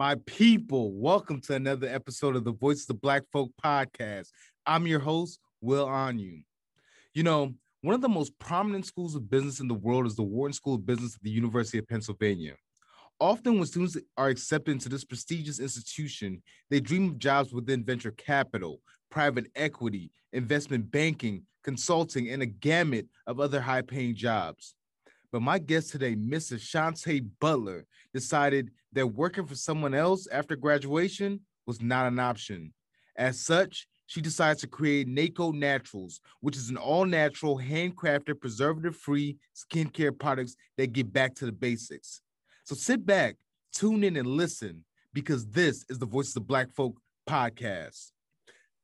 My people, welcome to another episode of the Voices of the Black Folk podcast. I'm your host, Will Anu. You know, one of the most prominent schools of business in the world is the Wharton School of Business at the University of Pennsylvania. Often, when students are accepted into this prestigious institution, they dream of jobs within venture capital, private equity, investment banking, consulting, and a gamut of other high paying jobs. But my guest today, Mrs. Shantae Butler, decided that working for someone else after graduation was not an option. As such, she decides to create Nayko Naturals, which is an all natural, handcrafted, preservative free skincare products that get back to the basics. So sit back, tune in, and listen because this is the Voices of Black Folk podcast.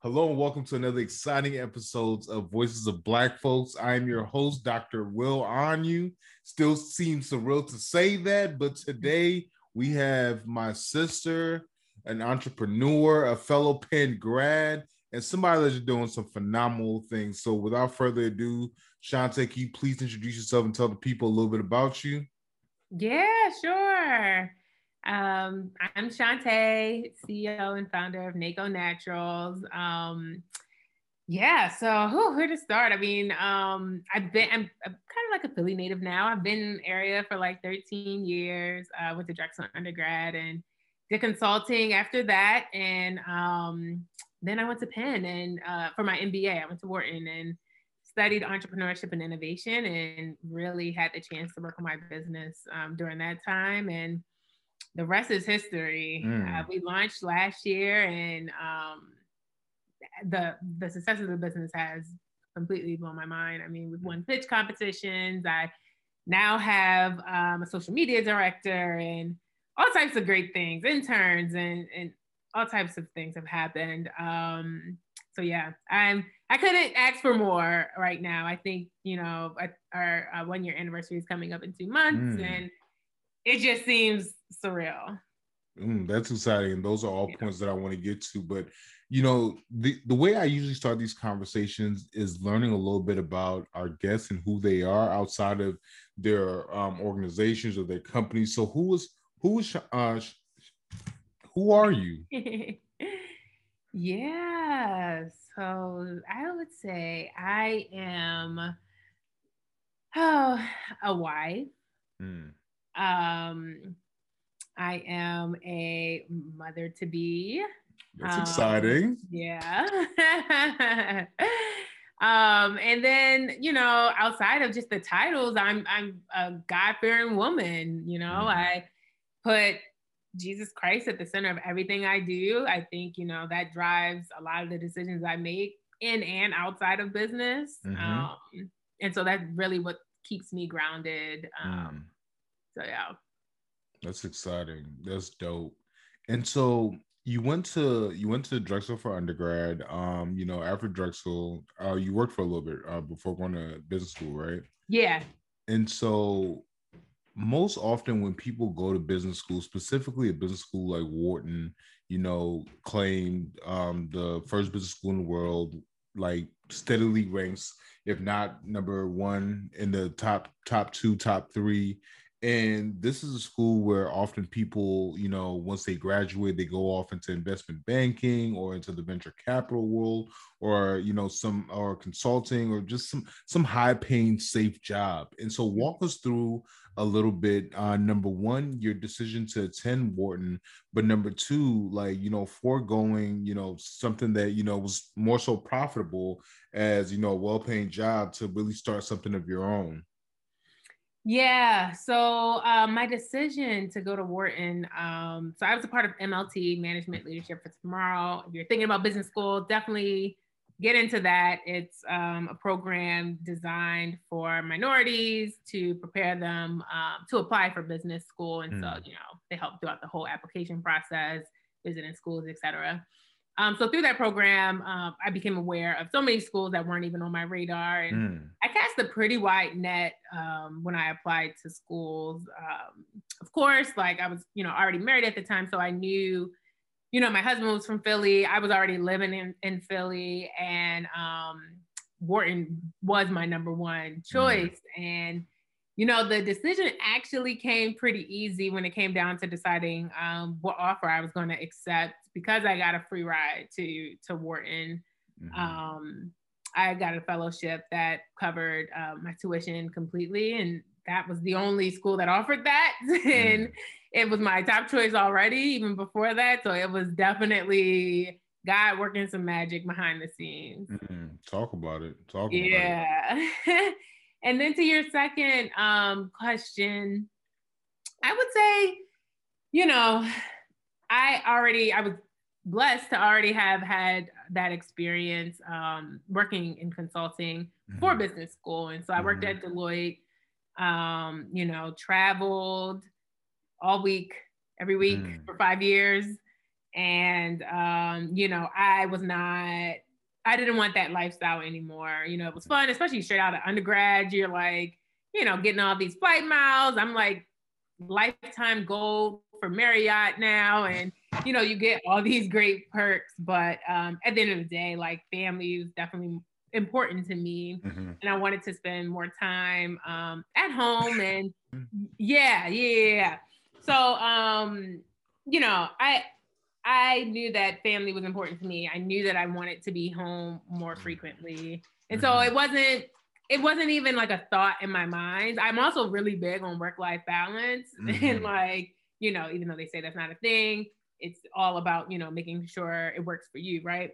Hello and welcome to another exciting episode of Voices of Black Folks. I am your host, Dr. Will Anu. Still seems surreal to say that, but today we have my sister, an entrepreneur, a fellow Penn grad, and somebody that's doing some phenomenal things. So without further ado, Shantae, can you please introduce yourself and tell the people a little bit about you? Yeah, sure. Um, I'm Shantae, CEO and founder of Nayko Naturals. Um, yeah, so whew, where to start? I mean, um, I've been, I'm, I'm, kind of like a Philly native now. I've been in the area for like 13 years. I uh, went to Drexel undergrad and did consulting after that. And um, then I went to Penn and uh, for my MBA, I went to Wharton and studied entrepreneurship and innovation and really had the chance to work on my business um, during that time. And the rest is history. Mm. Uh, we launched last year, and um, the the success of the business has completely blown my mind. I mean, we've won pitch competitions. I now have um, a social media director and all types of great things, interns, and and all types of things have happened. Um, so yeah, I'm I couldn't ask for more right now. I think you know our, our one year anniversary is coming up in two months, mm. and it just seems surreal. Mm, that's exciting. And those are all yeah. points that I want to get to. But you know, the, the way I usually start these conversations is learning a little bit about our guests and who they are outside of their um, organizations or their companies. So who is who is uh, who are you? yeah. So I would say I am oh, a wife. Mm. Um, I am a mother to be. That's um, exciting. Yeah. um, and then you know, outside of just the titles, I'm I'm a God-fearing woman. You know, mm I put Jesus Christ at the center of everything I do. I think you know that drives a lot of the decisions I make in and outside of business. Mm-hmm. Um, and so that's really what keeps me grounded. Um, mm. So yeah. That's exciting. That's dope. And so you went to you went to Drexel for undergrad. Um, you know, after Drexel, uh, you worked for a little bit uh, before going to business school, right? Yeah. And so most often when people go to business school, specifically a business school like Wharton, you know, claimed um, the first business school in the world, like steadily ranks, if not number one in the top top two, top three and this is a school where often people you know once they graduate they go off into investment banking or into the venture capital world or you know some or consulting or just some some high paying safe job. And so walk us through a little bit uh number one your decision to attend wharton but number two like you know foregoing you know something that you know was more so profitable as you know a well-paying job to really start something of your own yeah. So um, my decision to go to Wharton. Um, so I was a part of MLT, Management Leadership for Tomorrow. If you're thinking about business school, definitely get into that. It's um, a program designed for minorities to prepare them um, to apply for business school, and mm. so you know they help throughout the whole application process, visiting schools, etc. Um, so through that program, um, I became aware of so many schools that weren't even on my radar, and mm. I cast a pretty wide net um, when I applied to schools. Um, of course, like I was, you know, already married at the time, so I knew, you know, my husband was from Philly. I was already living in in Philly, and um, Wharton was my number one choice. Mm. And you know, the decision actually came pretty easy when it came down to deciding um, what offer I was going to accept because I got a free ride to to Wharton. Mm-hmm. Um, I got a fellowship that covered uh, my tuition completely, and that was the only school that offered that. and mm. it was my top choice already, even before that. So it was definitely God working some magic behind the scenes. Mm-hmm. Talk about it. Talk yeah. about it. Yeah. And then to your second um, question, I would say, you know, I already I was blessed to already have had that experience um, working in consulting mm-hmm. for business school, and so I worked mm-hmm. at Deloitte. Um, you know, traveled all week, every week mm. for five years and um, you know, I was not. I didn't want that lifestyle anymore. You know, it was fun, especially straight out of undergrad. You're like, you know, getting all these flight miles. I'm like lifetime gold for Marriott now. And, you know, you get all these great perks. But um, at the end of the day, like family is definitely important to me. Mm-hmm. And I wanted to spend more time um, at home. And yeah, yeah, yeah. So, um, you know, I, I knew that family was important to me. I knew that I wanted to be home more mm-hmm. frequently. And so mm-hmm. it wasn't it wasn't even like a thought in my mind. I'm also really big on work-life balance mm-hmm. and like, you know, even though they say that's not a thing, it's all about, you know, making sure it works for you, right?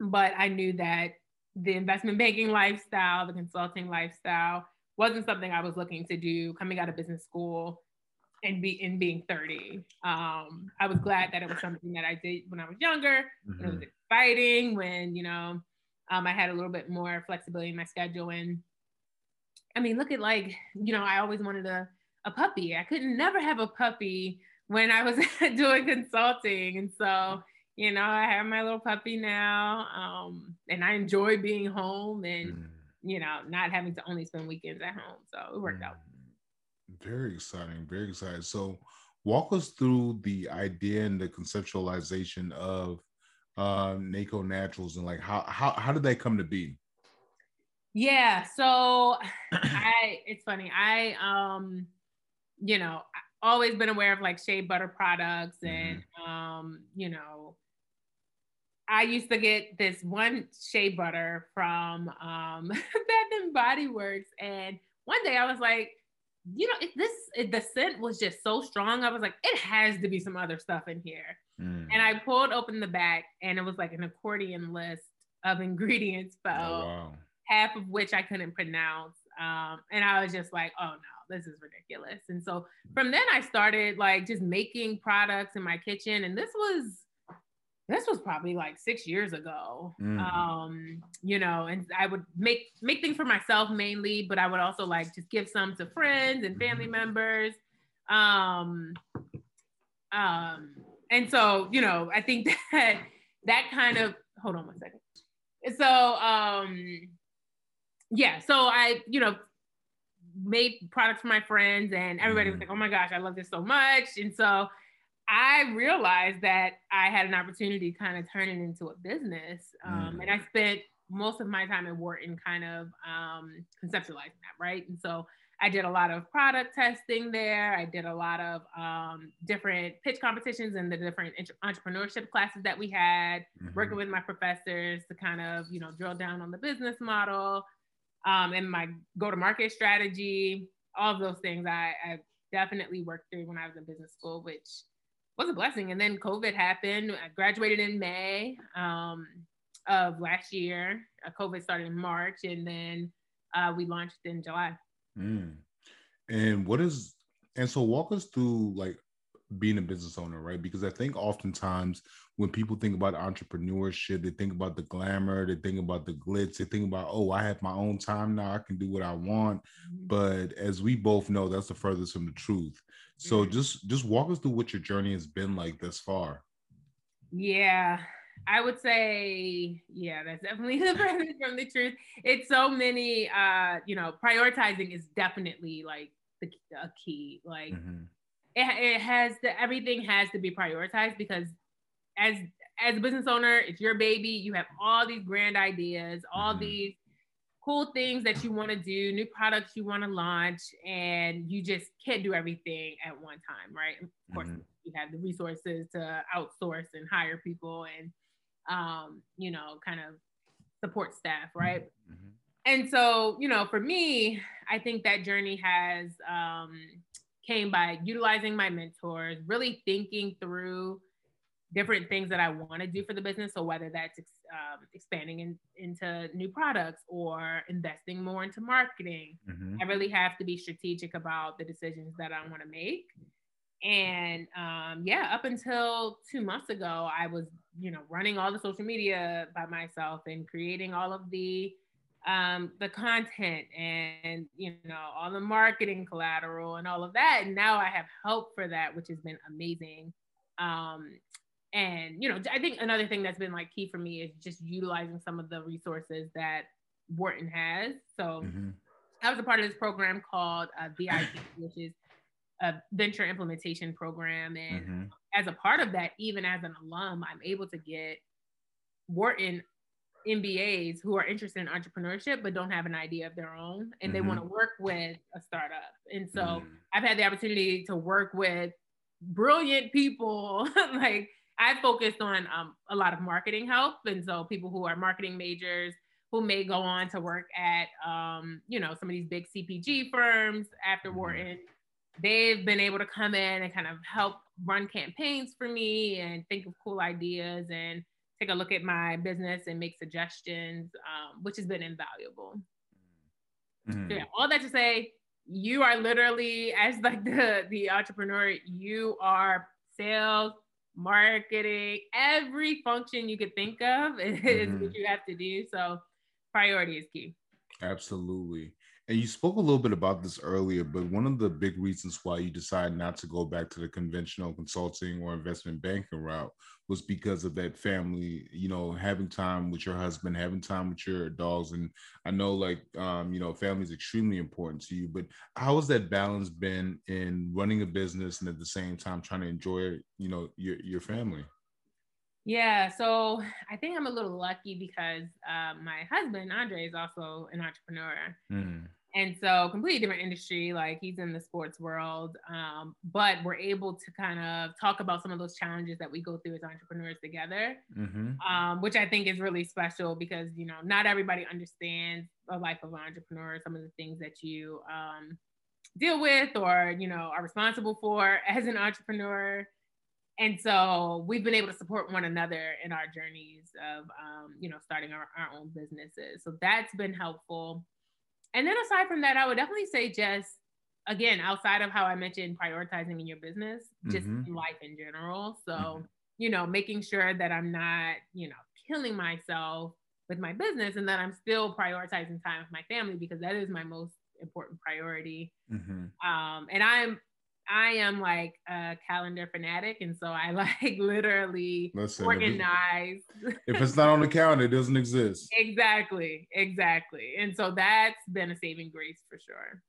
But I knew that the investment banking lifestyle, the consulting lifestyle wasn't something I was looking to do coming out of business school and be in being 30. Um, I was glad that it was something that I did when I was younger. Mm-hmm. It was mm-hmm. exciting when, you know, um, I had a little bit more flexibility in my schedule. And I mean, look at like, you know, I always wanted a, a puppy. I couldn't never have a puppy when I was doing consulting. And so, you know, I have my little puppy now. Um, and I enjoy being home and, mm. you know, not having to only spend weekends at home. So it worked mm. out. Very exciting. Very exciting. So, walk us through the idea and the conceptualization of uh, Nayko Naturals and like how how how did they come to be? Yeah. So I it's funny. I um you know always been aware of like shea butter products and mm-hmm. um you know I used to get this one shea butter from um Bath and Body Works and one day I was like you know, it, this it, the scent was just so strong. I was like, it has to be some other stuff in here. Mm. And I pulled open the back, and it was like an accordion list of ingredients, but oh, wow. half of which I couldn't pronounce. Um, and I was just like, oh no, this is ridiculous. And so from then I started like just making products in my kitchen, and this was this was probably like six years ago mm. um you know and i would make make things for myself mainly but i would also like just give some to friends and family mm-hmm. members um um and so you know i think that that kind of hold on one second so um yeah so i you know made products for my friends and everybody was mm. like oh my gosh i love this so much and so I realized that I had an opportunity to kind of turn it into a business. Um, mm. And I spent most of my time at Wharton kind of um, conceptualizing that, right? And so I did a lot of product testing there. I did a lot of um, different pitch competitions and the different entrepreneurship classes that we had, mm-hmm. working with my professors to kind of, you know, drill down on the business model um, and my go-to-market strategy. All of those things I, I definitely worked through when I was in business school, which was a blessing. And then COVID happened. I graduated in May um, of last year. Uh, COVID started in March, and then uh, we launched in July. Mm. And what is and so walk us through like being a business owner, right? Because I think oftentimes when people think about entrepreneurship, they think about the glamour, they think about the glitz, they think about, oh, I have my own time now, I can do what I want. Mm-hmm. But as we both know, that's the furthest from the truth. So mm-hmm. just just walk us through what your journey has been like thus far. Yeah, I would say, yeah, that's definitely the furthest from the truth. It's so many, uh, you know, prioritizing is definitely like the a key. Like mm-hmm. it, it has to, everything has to be prioritized because as as a business owner, it's your baby. You have all these grand ideas, all mm-hmm. these cool things that you want to do, new products you want to launch, and you just can't do everything at one time, right? Of course, mm-hmm. you have the resources to outsource and hire people and, um, you know, kind of support staff, right? Mm-hmm. And so, you know, for me, I think that journey has um, came by utilizing my mentors, really thinking through different things that I want to do for the business. So whether that's um, expanding in, into new products or investing more into marketing, mm-hmm. I really have to be strategic about the decisions that I want to make. And um, yeah, up until two months ago, I was, you know, running all the social media by myself and creating all of the um, the content and you know all the marketing collateral and all of that. And now I have help for that, which has been amazing. Um, and you know i think another thing that's been like key for me is just utilizing some of the resources that wharton has so mm-hmm. i was a part of this program called uh, vip which is a venture implementation program and mm-hmm. as a part of that even as an alum i'm able to get wharton mbas who are interested in entrepreneurship but don't have an idea of their own and mm-hmm. they want to work with a startup and so mm-hmm. i've had the opportunity to work with brilliant people like I focused on um, a lot of marketing help, and so people who are marketing majors who may go on to work at um, you know some of these big CPG firms after mm-hmm. Wharton, they've been able to come in and kind of help run campaigns for me and think of cool ideas and take a look at my business and make suggestions, um, which has been invaluable. Mm-hmm. So yeah, all that to say, you are literally as like the the entrepreneur, you are sales marketing, every function you could think of is mm-hmm. what you have to do. So priority is key. Absolutely. And you spoke a little bit about this earlier, but one of the big reasons why you decided not to go back to the conventional consulting or investment banking route was because of that family, you know, having time with your husband, having time with your dogs. And I know like um, you know, family is extremely important to you, but how has that balance been in running a business and at the same time trying to enjoy, you know, your your family? Yeah, so I think I'm a little lucky because uh, my husband Andre is also an entrepreneur, mm. And so completely different industry like he's in the sports world um, but we're able to kind of talk about some of those challenges that we go through as entrepreneurs together mm-hmm. um, which i think is really special because you know not everybody understands the life of an entrepreneur some of the things that you um, deal with or you know are responsible for as an entrepreneur and so we've been able to support one another in our journeys of um, you know starting our, our own businesses so that's been helpful and then aside from that, I would definitely say just again, outside of how I mentioned prioritizing in your business, just mm-hmm. life in general. So, mm-hmm. you know, making sure that I'm not, you know, killing myself with my business and that I'm still prioritizing time with my family because that is my most important priority. Mm-hmm. Um, and I'm I am like a calendar fanatic, and so I like literally Listen, organize. If, if it's not on the calendar, it doesn't exist. exactly, exactly, and so that's been a saving grace for sure.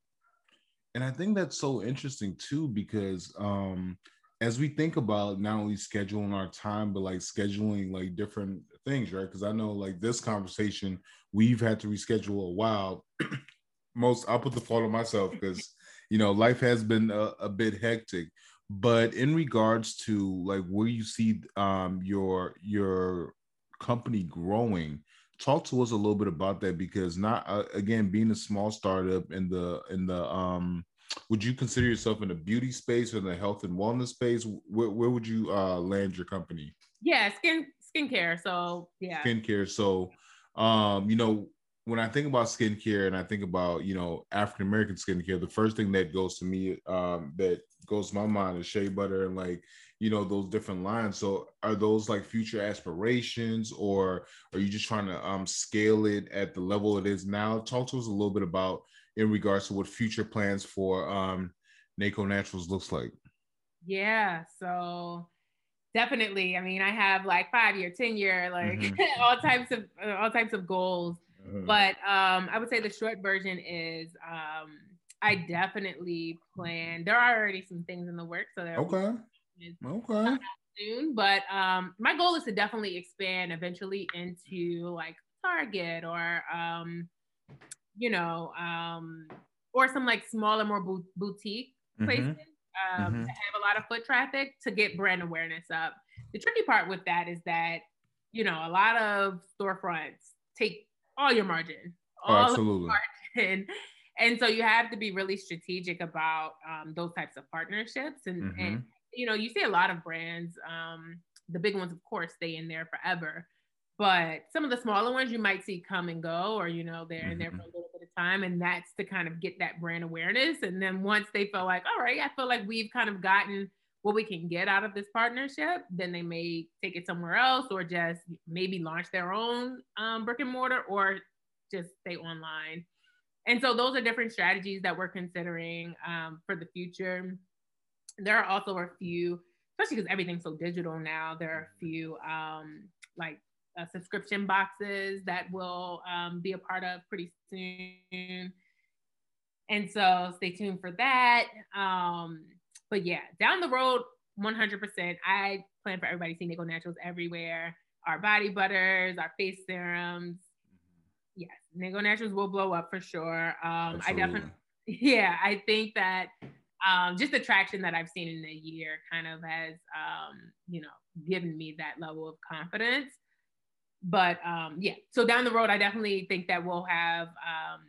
And I think that's so interesting too, because um, as we think about not only scheduling our time, but like scheduling like different things, right? Because I know like this conversation, we've had to reschedule a while. Most I'll put the fault on myself because you know, life has been a, a bit hectic. But in regards to like where you see um, your your company growing, talk to us a little bit about that because not uh, again being a small startup in the in the um would you consider yourself in the beauty space or the health and wellness space? Where, where would you uh land your company? Yeah skin skincare so yeah. Skincare so um you know when I think about skincare and I think about you know African American skincare, the first thing that goes to me um, that goes to my mind is shea butter and like you know those different lines. So are those like future aspirations, or are you just trying to um, scale it at the level it is now? Talk to us a little bit about in regards to what future plans for um, Nayko Naturals looks like. Yeah, so definitely. I mean, I have like five year, ten year, like mm-hmm. all types of all types of goals Mm-hmm. But um, I would say the short version is um, I definitely plan. There are already some things in the works, so there. Okay. Okay. Soon, but um, my goal is to definitely expand eventually into like Target or um, you know, um, or some like smaller, more bo- boutique places mm-hmm. Um, mm-hmm. that have a lot of foot traffic to get brand awareness up. The tricky part with that is that, you know, a lot of storefronts take all your margin, oh, all oh, absolutely. margin. And so you have to be really strategic about um, those types of partnerships. And, mm-hmm. and, you know, you see a lot of brands, um, the big ones, of course, stay in there forever but some of the smaller ones you might see come and go or you know they're in there for a little bit of time and that's to kind of get that brand awareness and then once they feel like all right i feel like we've kind of gotten what we can get out of this partnership then they may take it somewhere else or just maybe launch their own um, brick and mortar or just stay online and so those are different strategies that we're considering um, for the future there are also a few especially because everything's so digital now there are a few um, like uh, subscription boxes that will um, be a part of pretty soon. And so stay tuned for that. Um, but yeah, down the road, 100%, I plan for everybody to see Nayko Naturals everywhere. Our body butters, our face serums. Yes, Nayko Naturals will blow up for sure. Um, I definitely, yeah, I think that um, just the traction that I've seen in a year kind of has, um, you know, given me that level of confidence but um, yeah, so down the road, I definitely think that we'll have um,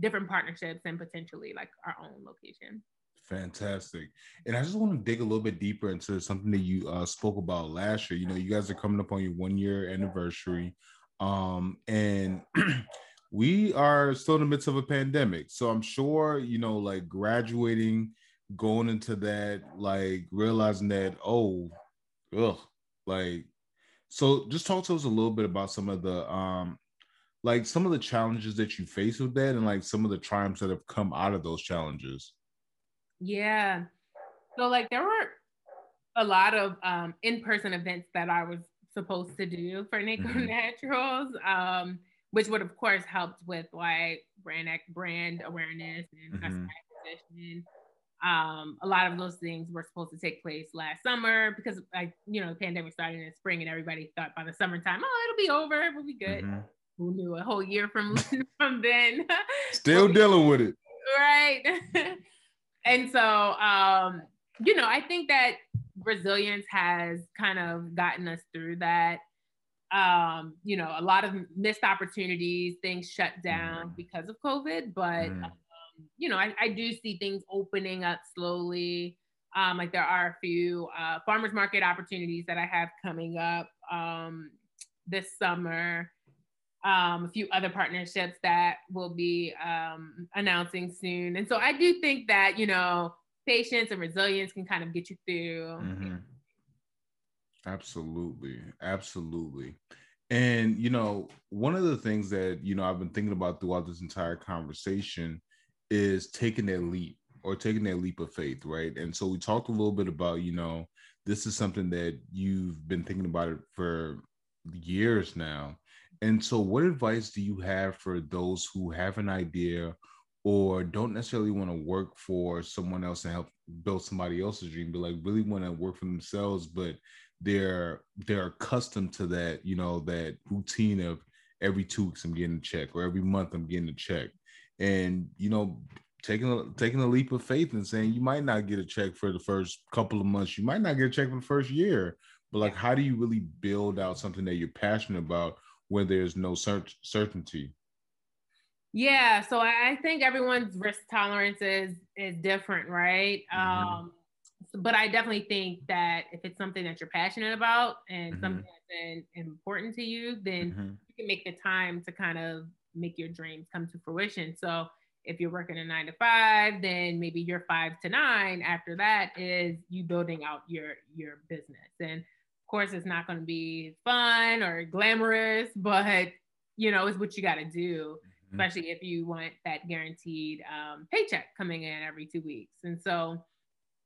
different partnerships and potentially like our own location. Fantastic. And I just want to dig a little bit deeper into something that you uh, spoke about last year. You know, you guys are coming up on your one year anniversary. Um, and we are still in the midst of a pandemic. So I'm sure, you know, like graduating, going into that, like realizing that, oh, ugh, like so just talk to us a little bit about some of the um like some of the challenges that you face with that and like some of the triumphs that have come out of those challenges. Yeah. So like there were a lot of um in-person events that I was supposed to do for Nayko mm-hmm. Naturals. Um, which would of course helped with like brand brand awareness and mm-hmm. customer acquisition um, a lot of those things were supposed to take place last summer because like you know the pandemic started in the spring and everybody thought by the summertime oh it'll be over we'll be good mm-hmm. who knew a whole year from from then still dealing with it right and so um you know i think that resilience has kind of gotten us through that um you know a lot of missed opportunities things shut down mm. because of covid but mm you know, I, I do see things opening up slowly. Um, like there are a few uh, farmers market opportunities that I have coming up um, this summer. Um, a few other partnerships that we'll be um, announcing soon. And so I do think that, you know, patience and resilience can kind of get you through. Mm-hmm. Absolutely. Absolutely. And, you know, one of the things that, you know, I've been thinking about throughout this entire conversation is taking that leap or taking that leap of faith, right? And so we talked a little bit about, you know, this is something that you've been thinking about it for years now. And so, what advice do you have for those who have an idea or don't necessarily want to work for someone else and help build somebody else's dream, but like really want to work for themselves, but they're they're accustomed to that, you know, that routine of every two weeks I'm getting a check or every month I'm getting a check? And you know taking a, taking a leap of faith and saying you might not get a check for the first couple of months you might not get a check for the first year but like how do you really build out something that you're passionate about where there's no cert- certainty yeah so i think everyone's risk tolerance is is different right mm-hmm. um but i definitely think that if it's something that you're passionate about and mm-hmm. something that's important to you then mm-hmm. you can make the time to kind of make your dreams come to fruition. So if you're working a nine to five, then maybe your five to nine after that is you building out your your business. And course, it's not going to be fun or glamorous, but you know, it's what you got to do, mm-hmm. especially if you want that guaranteed um, paycheck coming in every two weeks. And so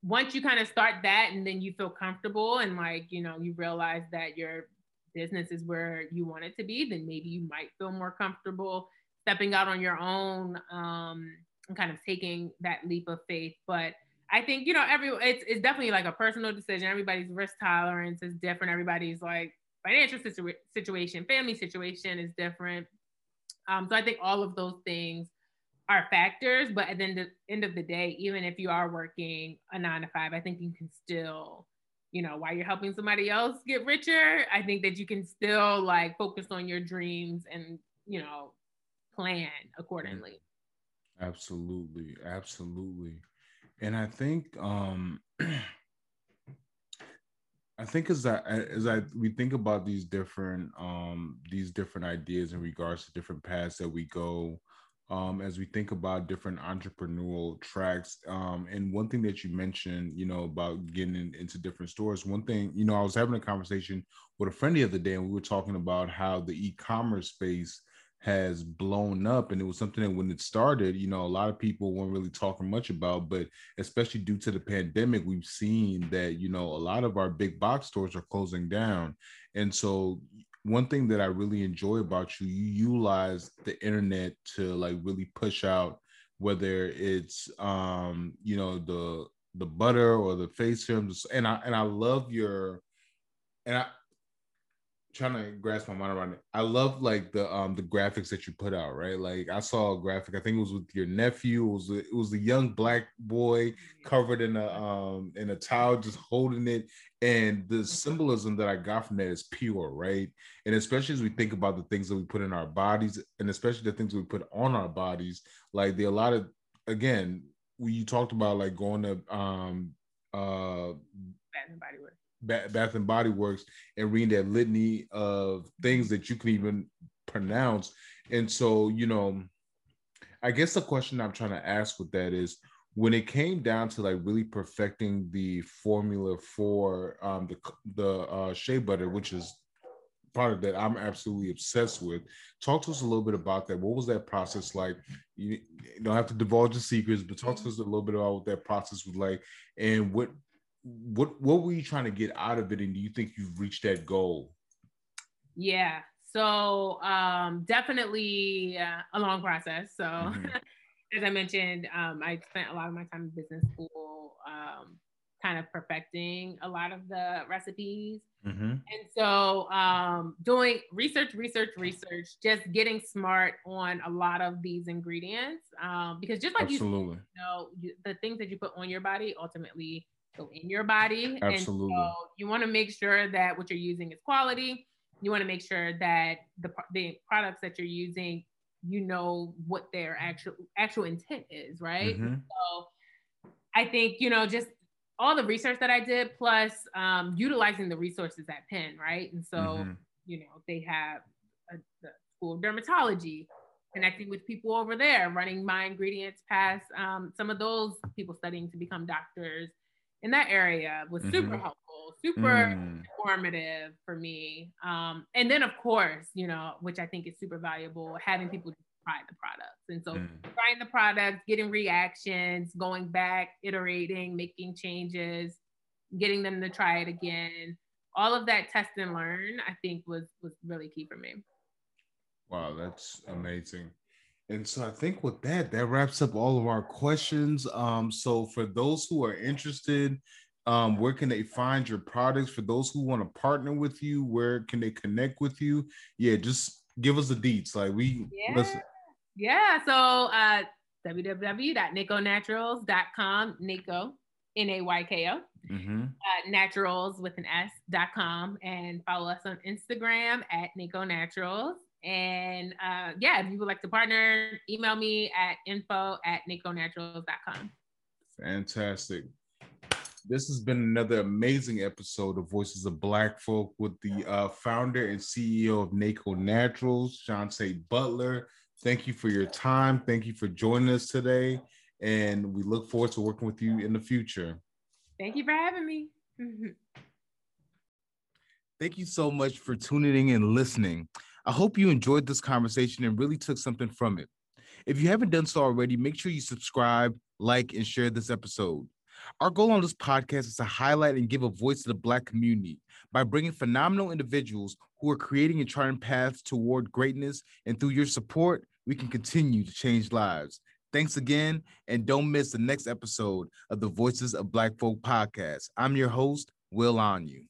once you kind of start that and then you feel comfortable and like, you know, you realize that your business is where you want it to be, then maybe you might feel more comfortable stepping out on your own um, and kind of taking that leap of faith. But I think you know every it's it's definitely like a personal decision. Everybody's risk tolerance is different. Everybody's like financial situa- situation, family situation is different. Um, so I think all of those things are factors, but at the end of, end of the day, even if you are working a nine to five, I think you can still, you know, while you're helping somebody else get richer, I think that you can still like focus on your dreams and, you know, plan accordingly. Absolutely. Absolutely. And I think um I think as I as I we think about these different um these different ideas in regards to different paths that we go um as we think about different entrepreneurial tracks um and one thing that you mentioned you know about getting in, into different stores one thing you know I was having a conversation with a friend the other day and we were talking about how the e-commerce space has blown up and it was something that when it started you know a lot of people weren't really talking much about but especially due to the pandemic we've seen that you know a lot of our big box stores are closing down. And so one thing that i really enjoy about you you utilize the internet to like really push out whether it's um you know the the butter or the face serums and i and i love your and i trying to grasp my mind around it. I love like the um the graphics that you put out, right? Like I saw a graphic, I think it was with your nephew. It was a, it was a young black boy covered in a um in a towel, just holding it. And the symbolism that I got from that is pure, right? And especially as we think about the things that we put in our bodies, and especially the things we put on our bodies, like there are a lot of again, when you talked about like going to um uh Bath and Body Works Bath and Body Works and reading that litany of things that you can even pronounce. And so, you know, I guess the question I'm trying to ask with that is when it came down to like really perfecting the formula for um, the the uh, shea butter, which is product that I'm absolutely obsessed with. Talk to us a little bit about that. What was that process like? You, you don't have to divulge the secrets, but talk to us a little bit about what that process was like, and what what what were you trying to get out of it and do you think you've reached that goal yeah so um definitely uh, a long process so mm-hmm. as i mentioned um i spent a lot of my time in business school um kind of perfecting a lot of the recipes mm-hmm. and so um doing research research research just getting smart on a lot of these ingredients um because just like Absolutely. you, you know you, the things that you put on your body ultimately go in your body. Absolutely. And so you want to make sure that what you're using is quality. You want to make sure that the, the products that you're using, you know what their actual actual intent is, right? Mm-hmm. So I think, you know, just all the research that I did, plus um, utilizing the resources at Penn, right? And so, mm-hmm. you know, they have a, the School of Dermatology, connecting with people over there, running my ingredients past um, some of those people studying to become doctors in that area was super mm-hmm. helpful, super mm. informative for me. Um, and then, of course, you know, which I think is super valuable, having people try the products. And so, mm. trying the products, getting reactions, going back, iterating, making changes, getting them to try it again. All of that test and learn, I think, was was really key for me. Wow, that's amazing. And so I think with that, that wraps up all of our questions. Um, so for those who are interested, um, where can they find your products? For those who want to partner with you, where can they connect with you? Yeah, just give us the deets. Like we yeah. listen. Yeah. So uh www.naykonaturals.com, Nayko, N-A-Y-K-O. Mm-hmm. Uh, naturals with an S dot com and follow us on Instagram at Nayko Naturals. And uh, yeah, if you would like to partner, email me at info at naykonaturals.com. Fantastic. This has been another amazing episode of Voices of Black Folk with the uh, founder and CEO of Nayko Naturals, Shante Butler. Thank you for your time. Thank you for joining us today. And we look forward to working with you in the future. Thank you for having me. Thank you so much for tuning in and listening. I hope you enjoyed this conversation and really took something from it. If you haven't done so already, make sure you subscribe, like, and share this episode. Our goal on this podcast is to highlight and give a voice to the Black community by bringing phenomenal individuals who are creating and charting paths toward greatness. And through your support, we can continue to change lives. Thanks again, and don't miss the next episode of the Voices of Black Folk podcast. I'm your host, Will On You.